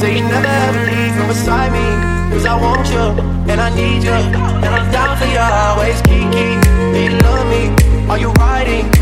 Say you never ever leave from beside me. Cause I want you, and I need you. And I'm down for you always. Kiki, do you love me? Are you riding?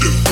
do.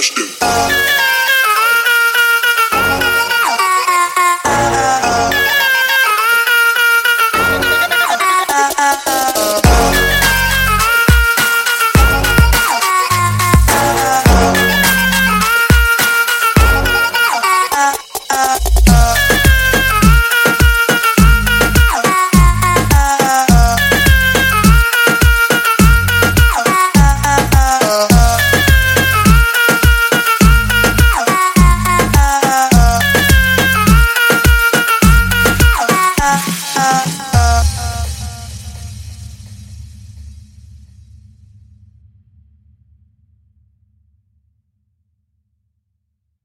touched him.